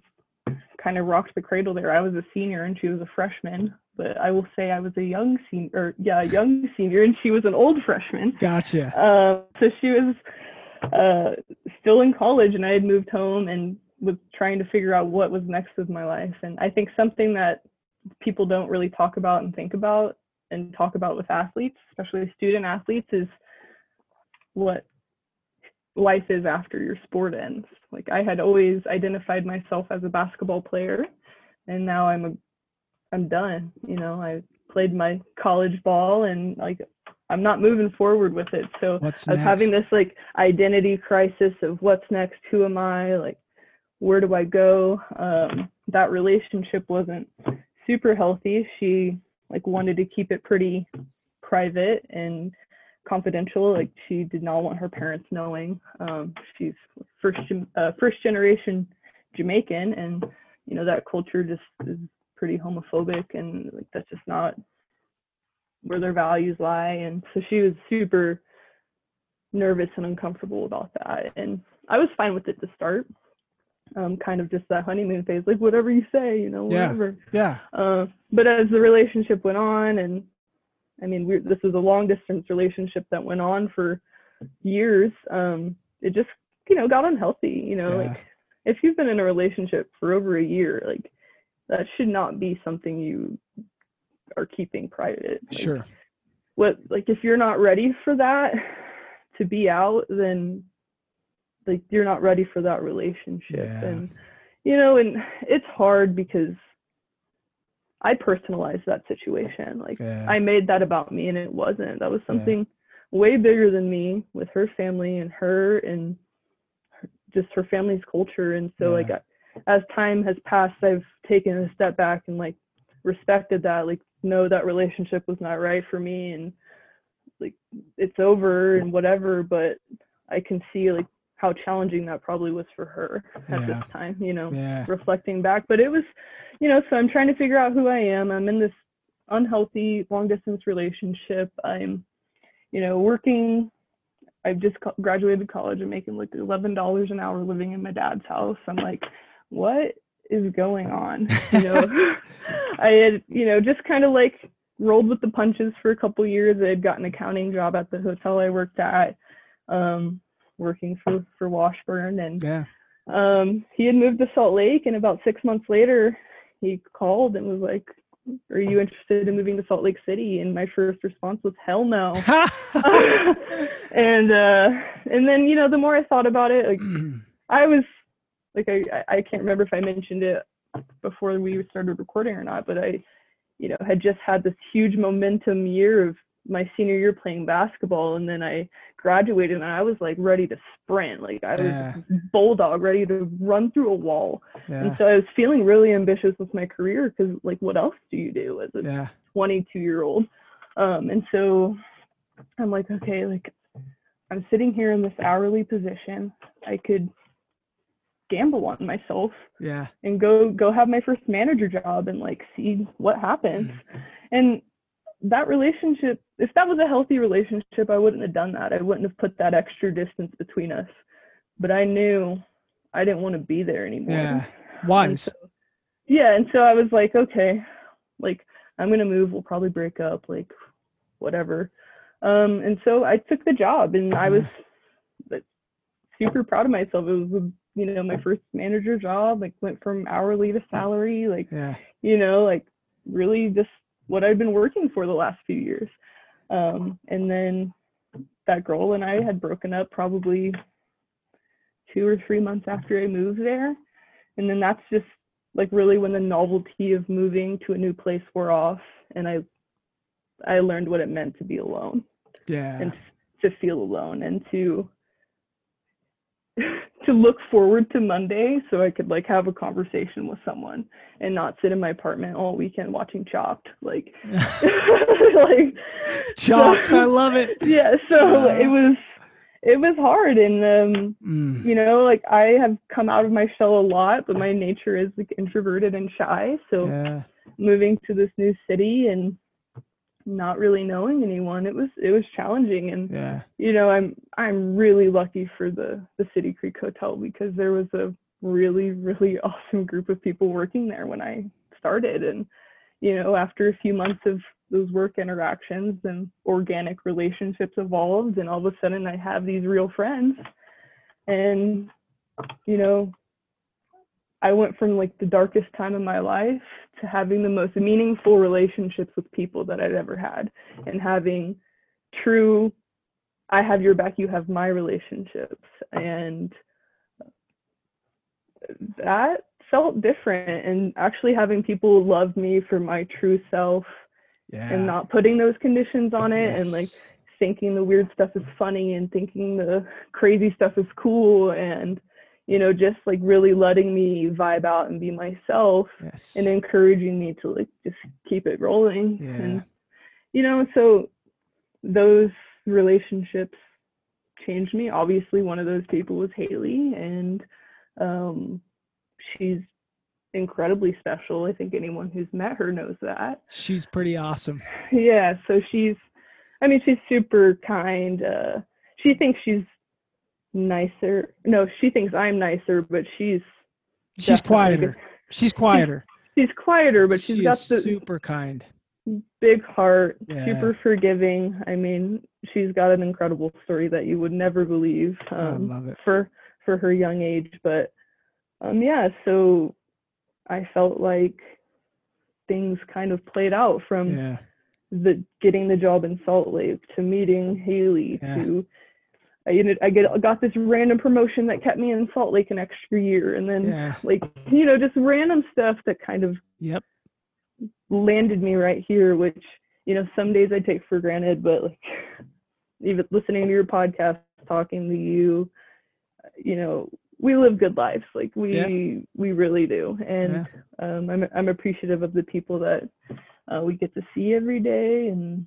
kind of rocked the cradle there. I was a senior and she was a freshman, but I will say I was a young senior, or yeah, a young senior, and she was an old freshman. Gotcha. Uh, so she was uh, still in college, and I had moved home and was trying to figure out what was next with my life. And I think something that people don't really talk about and think about and talk about with athletes, especially student athletes, is what life is after your sport ends. Like I had always identified myself as a basketball player and now I'm a I'm done. You know, I played my college ball and like I'm not moving forward with it. So what's I was next? having this like identity crisis of what's next, who am I, like where do I go? Um, that relationship wasn't super healthy. She like wanted to keep it pretty private and confidential. Like she did not want her parents knowing. Um, she's first uh, first generation Jamaican, and you know that culture just is pretty homophobic, and like that's just not where their values lie. And so she was super nervous and uncomfortable about that. And I was fine with it to start. Um, kind of just that honeymoon phase, like whatever you say, you know, whatever. Yeah. yeah. Uh, but as the relationship went on and I mean, we this was a long distance relationship that went on for years. Um, it just, you know, got unhealthy. You know, yeah. like if you've been in a relationship for over a year, like that should not be something you are keeping private. Like, sure. What like if you're not ready for that to be out, then like you're not ready for that relationship. Yeah. And you know, and it's hard because I personalized that situation. Like yeah. I made that about me and it wasn't. That was something yeah. way bigger than me with her family and her and her, just her family's culture. And so like as time has passed, I've taken a step back and like respected that. Like no, that relationship was not right for me and like it's over and whatever. But I can see like how challenging that probably was for her at Yeah. this time, you know, Yeah. reflecting back. But it was, you know, so I'm trying to figure out who I am. I'm in this unhealthy long distance relationship. I'm, you know, working. I've just graduated college and making like $11 an hour living in my dad's house. I'm like, what is going on? You know, I had, you know, just kind of like rolled with the punches for a couple years. I had got an accounting job at the hotel I worked at. Um, working for for Washburn, and Yeah. um, he had moved to Salt Lake. And about six months later, he called and was like, "Are you interested in moving to Salt Lake City?" And my first response was, "Hell no." and uh, and then you know, the more I thought about it, like I was like I I can't remember if I mentioned it before we started recording or not, but I you know had just had this huge momentum year of my senior year playing basketball and then I graduated and I was like ready to sprint like I was Yeah. bulldog ready to run through a wall Yeah. and so I was feeling really ambitious with my career because like what else do you do as a Yeah. 22 year old um and so I'm like okay like I'm sitting here in this hourly position I could gamble on myself Yeah. and go go have my first manager job and like see what happens. And that relationship if that was a healthy relationship i wouldn't have done that. I wouldn't have put that extra distance between us. But i knew i didn't want to be there anymore. Yeah. And so- yeah and so i was like okay like i'm gonna move. We'll probably break up like whatever. Um and so i took the job and i was super proud of myself. It was you know my first manager job like went from hourly to salary like Yeah. you know, like really just what I've been working for the last few years. Um, and then that girl and I had broken up probably two or three months after I moved there. And then that's just like really when the novelty of moving to a new place wore off and I I learned what it meant to be alone Yeah. and to feel alone and to to look forward to Monday so I could like have a conversation with someone and not sit in my apartment all weekend watching Chopped like like Chopped. so- I love it. yeah so Uh. it was it was hard and um Mm, you know like I have come out of my shell a lot but my nature is like introverted and shy so yeah. moving to this new city and not really knowing anyone. It was it was challenging. And Yeah. you know i'm i'm really lucky for the the city creek hotel because there was a really really awesome group of people working there when i started. And you know after a few months of those work interactions and organic relationships evolved and all of a sudden i have these real friends. And you know i went from like the darkest time of my life to having the most meaningful relationships with people that i'd ever had and having true I have your back, you have my relationships. And that felt different. And actually having people love me for my true self Yeah. and not putting those conditions on it and like thinking the weird stuff is funny and thinking the crazy stuff is cool and you know just like really letting me vibe out and be myself Yes. and encouraging me to like just keep it rolling Yeah. and you know so those relationships changed me obviously one of those people was haley and um she's incredibly special i think anyone who's met her knows that She's pretty awesome. yeah so she's i mean she's super kind uh she thinks she's nicer no she thinks i'm nicer but she's She's quieter. She's quieter. she's quieter but she's she got the super kind. big heart, Yeah. super forgiving. I mean, she's got an incredible story that you would never believe I um, love it. for for her young age. But um, yeah, so I felt like things kind of played out from Yeah. the getting the job in Salt Lake to meeting Haley Yeah. to I ended, I get got this random promotion that kept me in Salt Lake an extra year, and then Yeah. like you know just random stuff that kind of Yep. landed me right here, which you know some days I take for granted, but like even listening to your podcast, talking to you, you know, we live good lives, like we Yeah. we really do, and um, I'm I'm appreciative of the people that uh, we get to see every day, and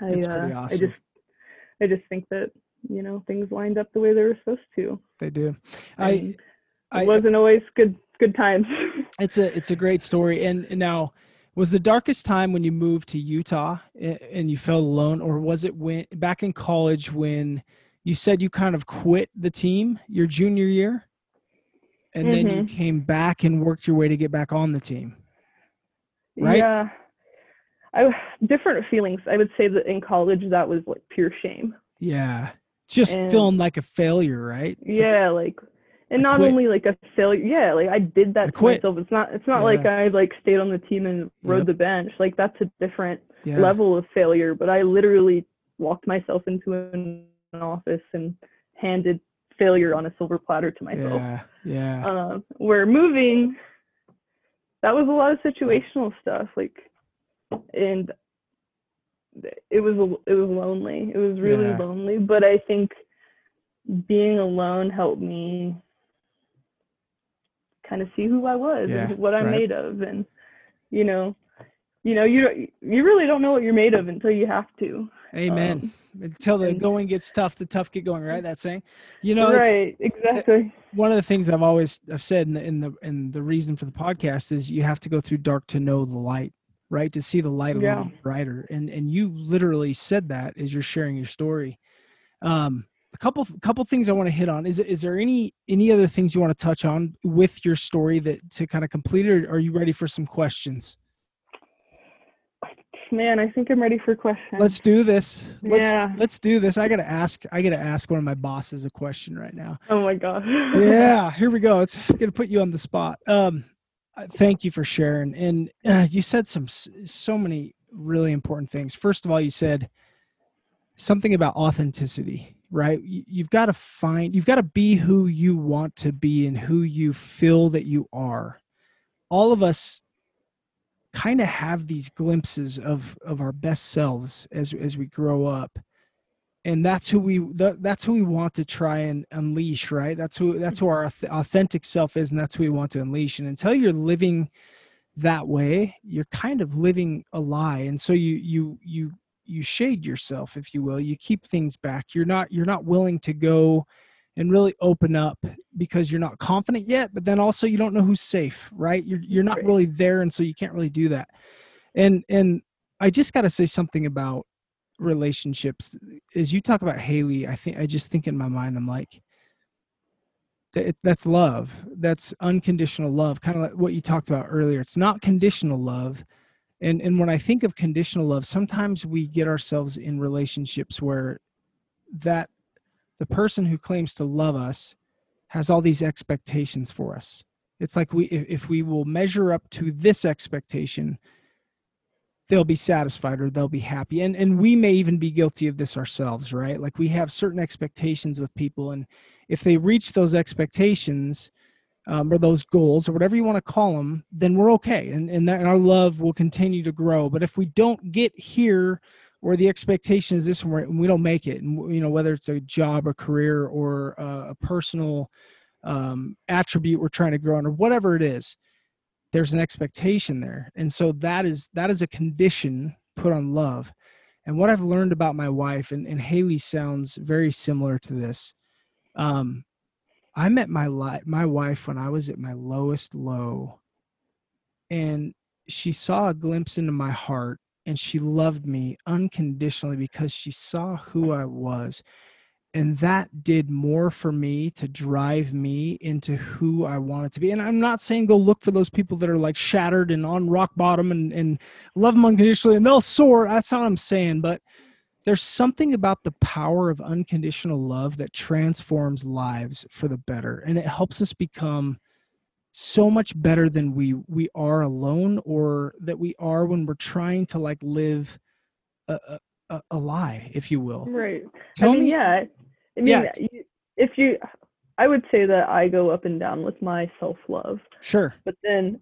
I uh, pretty I just I just think that you know things lined up the way they were supposed to. They do. I and I it wasn't always good good times. it's a it's a great story and, and now was the darkest time when you moved to utah and you felt alone or was it when back in college when you said you kind of quit the team your junior year and then you Mhm. came back and worked your way to get back on the team Right? Yeah. I different feelings. I would say that in college that was like pure shame. yeah just And- feeling like a failure right Yeah, like and I not quit. only like a failure. Yeah, like I did I that to quit. myself. It's not it's not like I like stayed on the team and rode Yep. the bench. Like that's a different yeah level of failure, but I literally walked myself into an office and handed failure on a silver platter to myself. yeah yeah uh, where moving that was a lot of situational stuff like and it was it was lonely. It was really Yeah. lonely but i think being alone helped me kind of see who i was Yeah, and what i'm right. made of. And you know you know you you really don't know what you're made of until you have to. Amen. Um, until the going gets tough the tough get going right? That saying? You know right exactly. One of the things I've always I've said in the in the in the reason for the podcast is you have to go through dark to know the light, right? To see the light a Yeah. little brighter. And and you literally said that as you're sharing your story. Um a couple couple things I want to hit on. Is is there any any other things you want to touch on with your story that to kind of complete it or are you ready for some questions? man i think i'm ready for questions Let's do this. Let's Yeah. let's do this. I gotta ask I gotta ask one of my bosses a question right now. oh my god yeah here we go it's gonna put you on the spot um thank you for sharing and uh, you said some so many really important things. First of all you said something about authenticity right? You've got to find you've got to be who you want to be and who you feel that you are. All of us kind of have these glimpses of of our best selves as as we grow up and that's who we that's who we want to try and unleash right? That's who that's who our authentic self is and that's who we want to unleash. And until you're living that way you're kind of living a lie. And so you you you you shade yourself if you will. You keep things back. You're not you're not willing to go and really open up because you're not confident yet but then also you don't know who's safe right? You're you're not really there and so you can't really do that. And and i just got to say something about relationships as you talk about haley i think i just think in my mind i'm like that's love. That's unconditional love kind of like what you talked about earlier. It's not conditional love. And and when i think of conditional love sometimes we get ourselves in relationships where that the person who claims to love us has all these expectations for us. It's like we if, if we will measure up to this expectation, they'll be satisfied or they'll be happy. And and we may even be guilty of this ourselves, right? Like we have certain expectations with people, and if they reach those expectations, um, or those goals or whatever you want to call them, then we're okay, and and, that, and our love will continue to grow. But if we don't get here or the expectation is this and we don't make it and you know whether it's a job a career or a personal um, attribute we're trying to grow on or whatever it is there's an expectation there and so that is that is a condition put on love and what i've learned about my wife and, and haley sounds very similar to this um, i met my li- my wife when i was at my lowest low and she saw a glimpse into my heart and she loved me unconditionally because she saw who I was. And that did more for me to drive me into who I wanted to be. And I'm not saying go look for those people that are like shattered and on rock bottom and, and love them unconditionally and they'll soar. That's not what I'm saying. But there's something about the power of unconditional love that transforms lives for the better. And it helps us become so much better than we we are alone or that we are when we're trying to like live a, a, a lie if you will right tell I mean, me yeah i mean yeah. if you i would say that i go up and down with my self-love. Sure. But then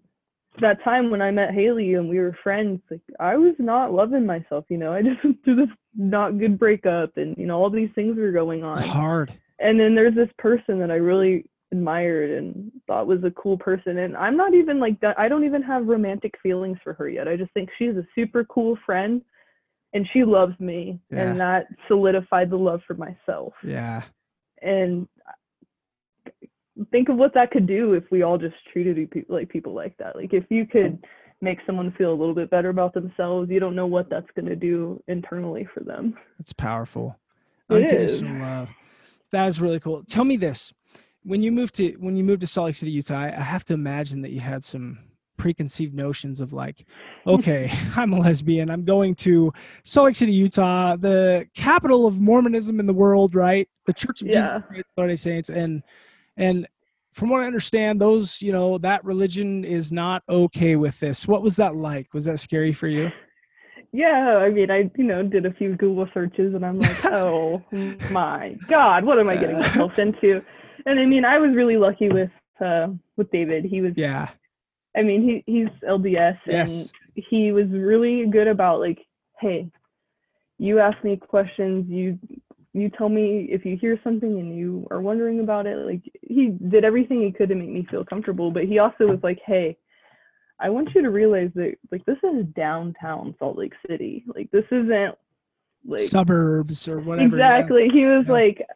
that time when i met haley and we were friends like i was not loving myself you know? I just went through this not good breakup and you know all these things were going on. it's hard. And then there's this person that i really admired and thought was a cool person. And i'm not even like that i don't even have romantic feelings for her yet. I just think she's a super cool friend and she loves me yeah. and that solidified the love for myself. Yeah. And think of what that could do if we all just treated people like people like that. Like if you could make someone feel a little bit better about themselves you don't know what that's going to do internally for them. It's powerful. Unconditional love. That is really cool. Tell me this. When you moved to when you moved to Salt Lake City, Utah, I have to imagine that you had some preconceived notions of like, okay, I'm a lesbian. I'm going to Salt Lake City, Utah, the capital of Mormonism in the world, right? The Church of yeah. Jesus Christ Latter-day Saints, and and from what I understand, those you know that religion is not okay with this. What was that like? Was that scary for you? Yeah, I mean, I you know did a few Google searches, and I'm like, oh my God, what am I getting myself into? and I mean, I was really lucky with uh, with David. He was yeah. I mean, he he's LDS yes. and he was really good about like, hey, you ask me questions, you you tell me if you hear something and you are wondering about it. Like he did everything he could to make me feel comfortable, but he also was like, hey, I want you to realize that like this is downtown Salt Lake City. Like this isn't like suburbs or whatever. Exactly. Yeah. He was yeah. like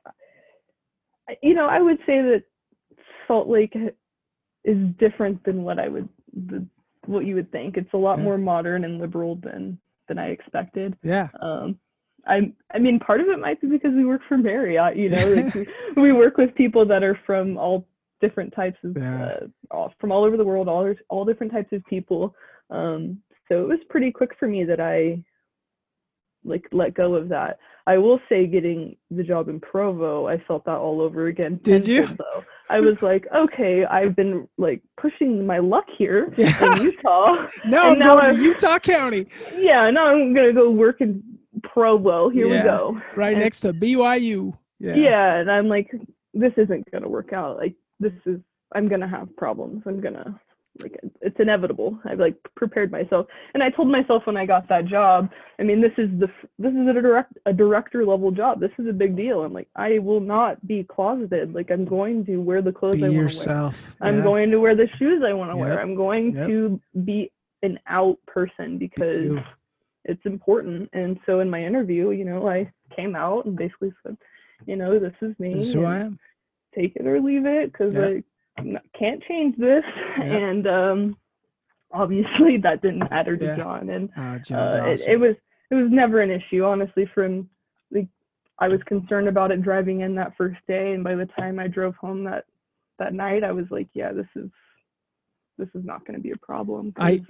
you know, I would say that Salt Lake is different than what I would the, what you would think. It's a lot yeah. more modern and liberal than than I expected. Yeah. Um, I I mean, part of it might be because we work for Marriott. You know, like we, we work with people that are from all different types of yeah. uh, all, from all over the world, all all different types of people. Um, so it was pretty quick for me that I like let go of that. I will say getting the job in Provo, I felt that all over again. Did you? Though. I was like, okay, I've been like pushing my luck here yeah. in Utah. no, I'm going I'm, to Utah County. Yeah, now I'm gonna go work in Provo. Here yeah, we go. Right and, next to BYU. Yeah. Yeah, and I'm like, this isn't gonna work out. Like this is I'm gonna have problems. I'm gonna like it's inevitable. I've like prepared myself, and I told myself when I got that job. I mean, this is the this is a direct a director level job. This is a big deal. I'm like, I will not be closeted. Like I'm going to wear the clothes Be I want to wear. yourself. I'm Yeah. going to wear the shoes I want to Yep. wear. I'm going Yep. to be an out person because it's important. And so in my interview, you know, I came out and basically said, you know, this is me. This is who I am. Take it or leave it because Yeah. I n- can't change this. Yeah. And um, obviously that didn't matter to Yeah. John. And Uh, John's uh, it, awesome. it was it was never an issue, honestly. From like, I was concerned about it driving in that first day, and by the time I drove home that that night, I was like, yeah, this is this is not going to be a problem. I-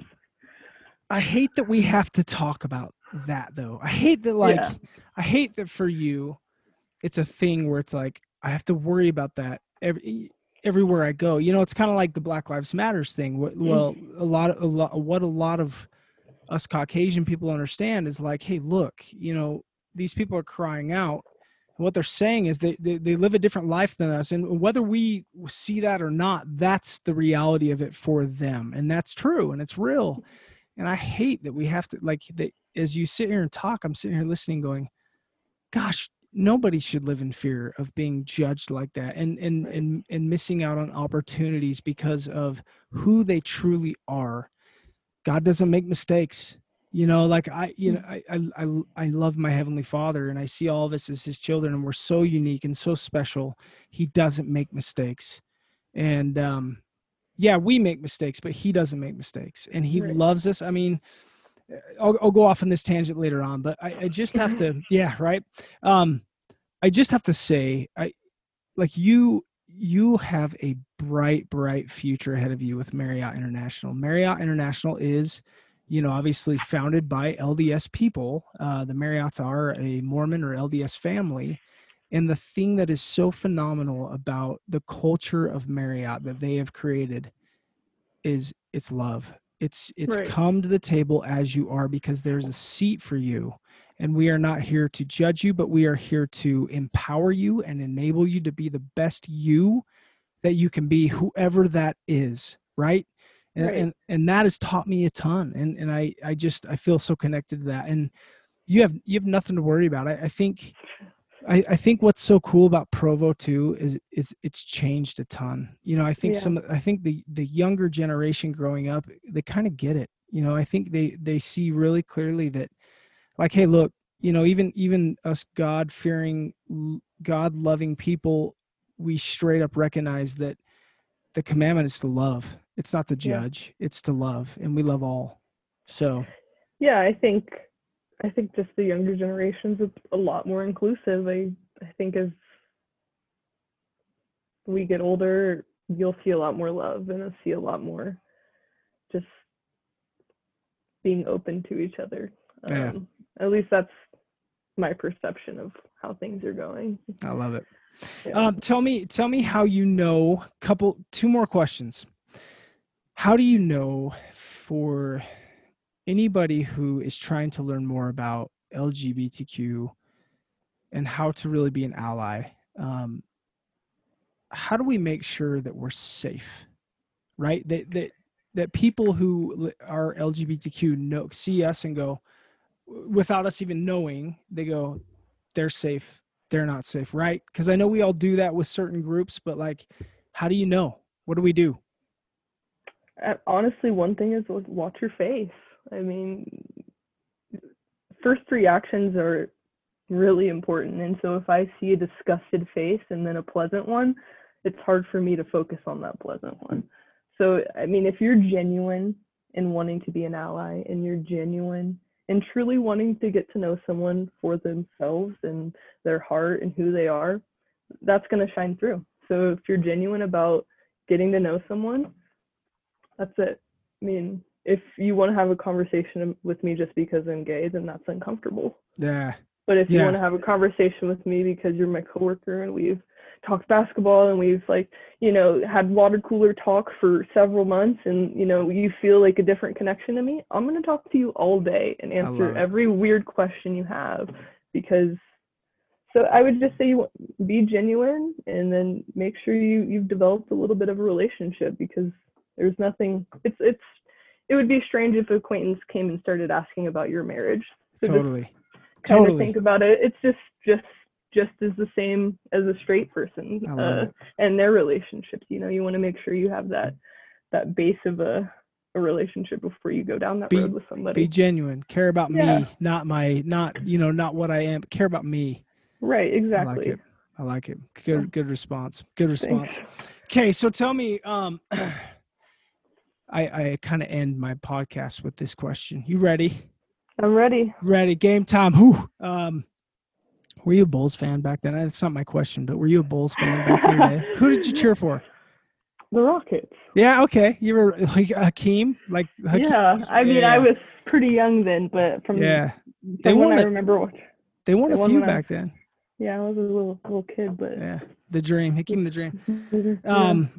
I hate that we have to talk about that though. I hate that like Yeah. I hate that for you it's a thing where it's like I have to worry about that every everywhere I go. You know, it's kind of like the Black Lives Matters thing. Wh- mm-hmm. Well, a lot of a lot what a lot of us Caucasian people understand is like, hey, look, you know, these people are crying out. What they're saying is they, they they live a different life than us, and whether we see that or not, that's the reality of it for them, and that's true, and it's real. And I hate that we have to like that as you sit here and talk, I'm sitting here listening, going, "Gosh, nobody should live in fear of being judged like that, and and Right. and and missing out on opportunities because of who they truly are." God doesn't make mistakes. You know, like I, you know, I, I, I, I love my heavenly Father, and I see all of us as His children, and we're so unique and so special. He doesn't make mistakes, and um, yeah, we make mistakes, but He doesn't make mistakes, and He Right. loves us. I mean, I'll, I'll go off on this tangent later on, but I, I just have to, yeah, right. Um, I just have to say, I like you. You have a bright, bright future ahead of you with Marriott International. Marriott International is, you know, obviously founded by LDS people. Uh, the Marriotts are a Mormon or LDS family. And the thing that is so phenomenal about the culture of Marriott that they have created is it's love. It's it's Right. come to the table as you are because there's a seat for you. And we are not here to judge you, but we are here to empower you and enable you to be the best you that you can be, whoever that is, right? And, Right. and and that has taught me a ton. And and I I just I feel so connected to that. And you have you have nothing to worry about. I, I think I, I think what's so cool about Provo too is is it's changed a ton. You know, I think Yeah. some I think the the younger generation growing up, they kind of get it. You know, I think they they see really clearly that like hey, look, you know, even even us God fearing God loving people, we straight up recognize that the commandment is to love. It's not to Yeah. judge, it's to love and we love all. So, yeah, I think I think just the younger generations it's a lot more inclusive. I I think as we get older, you'll see a lot more love and you'll see a lot more just being open to each other. Yeah. Um, At least that's my perception of how things are going. I love it. Yeah. Um, tell me, tell me how you know. Couple, two more questions. How do you know for anybody who is trying to learn more about LGBTQ and how to really be an ally? Um, how do we make sure that we're safe, right? That that that people who are LGBTQ know see us and go without us even knowing. They go, they're safe they're not safe, right? Because I know we all do that with certain groups, but like, how do you know? What do we do? Uh, honestly, one thing is watch your face. I mean, first reactions are really important. And so if I see a disgusted face and then a pleasant one, it's hard for me to focus on that pleasant one. So, I mean, if you're genuine in wanting to be an ally and you're genuine and truly wanting to get to know someone for themselves and their heart and who they are, that's going to shine through. So if you're genuine about getting to know someone, that's it. I mean, if you want to have a conversation with me just because I'm gay, then that's uncomfortable. Yeah, But if you Yeah. want to have a conversation with me because you're my coworker and we've talked basketball and we've like, you know, had water cooler talk for several months and you know, you feel like a different connection to me, I'm going to talk to you all day and answer every weird question you have because so I would just say you be genuine and then make sure you you've developed a little bit of a relationship because there's nothing. It's it's it would be strange if acquaintance came and started asking about your marriage. So totally. Totally. of think about it. It's just just just as the same as a straight person uh, and their relationships. You know, you want to make sure you have that that base of a a relationship before you go down that be, road with somebody. Be genuine. Care about yeah. me, not my not you know not what I am. Care about me. Right. Exactly. I like it. I like it. Good. Good response. Good response. Thanks. Okay, so tell me. Um, I I kind of end my podcast with this question. You ready? I'm ready. Ready. Game time. Who? Um, were you a Bulls fan back then? That's not my question, but were you a Bulls fan back in the day? Who did you cheer for? The Rockets. Yeah. Okay. You were like Hakeem, like. Hakeem. Yeah. I mean, yeah. I was pretty young then, but from yeah, from they won. I remember what. They won they a few back I, then. Yeah, I was a little little kid, but yeah, the dream, Hakeem, the dream. Um,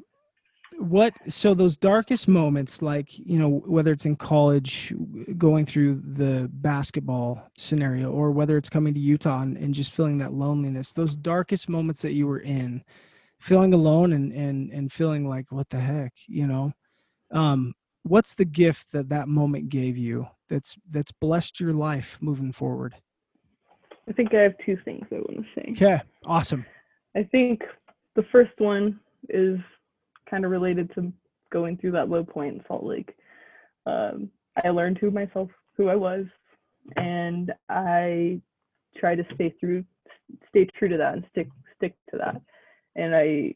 what so those darkest moments like you know whether it's in college going through the basketball scenario or whether it's coming to utah and, and, just feeling that loneliness those darkest moments that you were in feeling alone and and and feeling like what the heck you know? Um what's the gift that that moment gave you that's that's blessed your life moving forward? I think i have two things i want to say. Okay awesome. I think the first one is kind of related to going through that low point in Salt Lake. Um, I learned who myself, who I was, and I try to stay through, stay true to that, and stick stick to that. And I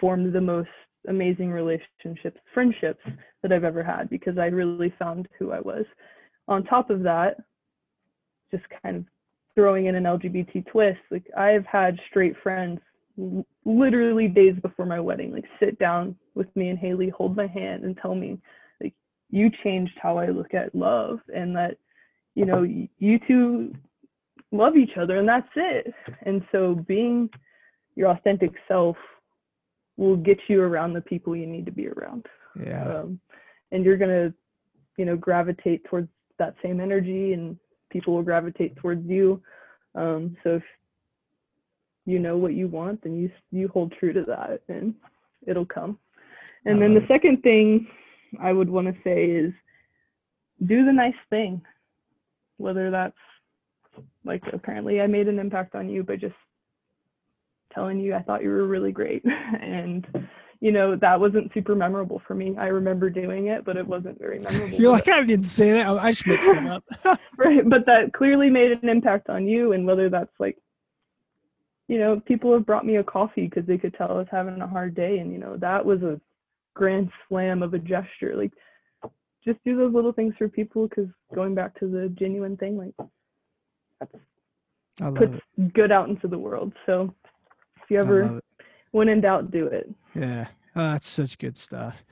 formed the most amazing relationships, friendships that I've ever had because I really found who I was. On top of that, just kind of throwing in an LGBT twist, like I've had straight friends literally days before my wedding, like sit down with me and Haley, hold my hand and tell me, like, you changed how I look at love and that, you know, you two love each other and that's it. And so being your authentic self will get you around the people you need to be around. Yeah. Um, and you're going to, you know, gravitate towards that same energy and people will gravitate towards you. Um, so if you know what you want then you you hold true to that and it'll come. And then the uh-huh. second thing i would want to say is do the nice thing. Whether that's like apparently i made an impact on you by just telling you i thought you were really great. And you know that wasn't super memorable for me. I remember doing it but it wasn't very memorable you're like i didn't say that. I just mixed it up. Right but that clearly made an impact on you and whether that's like you know, people have brought me a coffee because they could tell I was having a hard day. And, you know, that was a grand slam of a gesture. Like, just do those little things for people because going back to the genuine thing, like, that's puts it. good out into the world. So if you ever, when in doubt, do it. Yeah. Oh, that's such good stuff.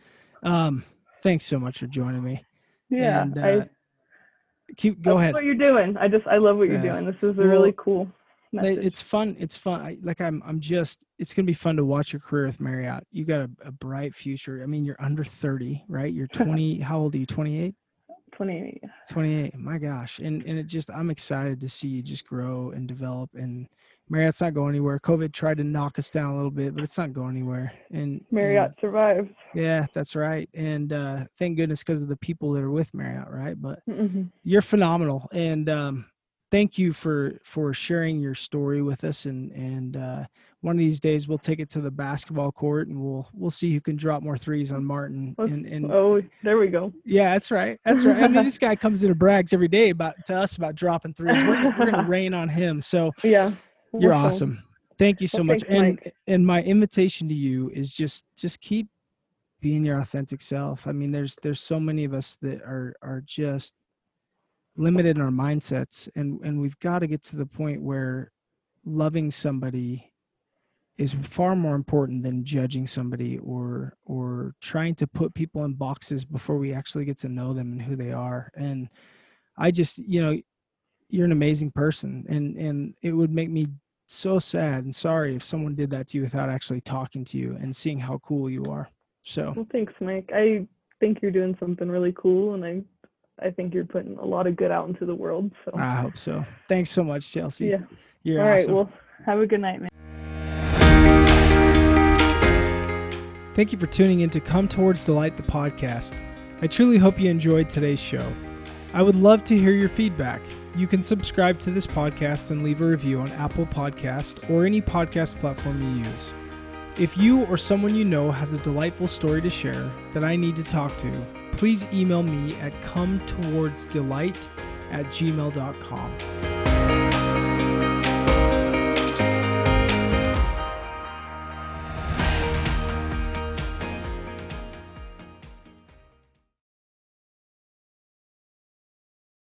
Um, thanks so much for joining me. Yeah. And, uh, I, keep, go ahead. what you're doing. I just, I love what you're doing. This is a well, really cool message. It's fun. It's fun. I, like I'm, I'm just. It's gonna be fun to watch your career with Marriott. You got a, a bright future. I mean, you're under thirty, right? You're twenty. how old are you? Twenty eight. 28 28 my gosh and and it just i'm excited to see you just grow and develop and marriott's not going anywhere covid tried to knock us down a little bit but it's not going anywhere and marriott and, survived yeah that's right and uh thank goodness because of the people that are with marriott right but mm-hmm. you're phenomenal and um thank you for for sharing your story with us and and uh, one of these days we'll take it to the basketball court and we'll we'll see who can drop more threes on Martin and, and oh there we go. Yeah that's right that's right. I mean this guy comes in and brags every day about to us about dropping threes. We're gonna, we're gonna rain on him so yeah you're awesome. Thank you so well, much thanks, and Mike. and my invitation to you is just just keep being your authentic self. I mean there's there's so many of us that are are just limited in our mindsets and and we've got to get to the point where loving somebody is far more important than judging somebody or or trying to put people in boxes before we actually get to know them and who they are. And i just you know you're an amazing person and and it would make me so sad and sorry if someone did that to you without actually talking to you and seeing how cool you are. So well thanks mike. I think you're doing something really cool and i I think you're putting a lot of good out into the world. So I hope so. Thanks so much, Chelsea. Yeah. You're All awesome. right. Well, have a good night, man. Thank you for tuning in to Come Towards Delight, the podcast. I truly hope you enjoyed today's show. I would love to hear your feedback. You can subscribe to this podcast and leave a review on Apple Podcast or any podcast platform you use. If you or someone you know has a delightful story to share that I need to talk to, please email me at come towards delight at gmail.com.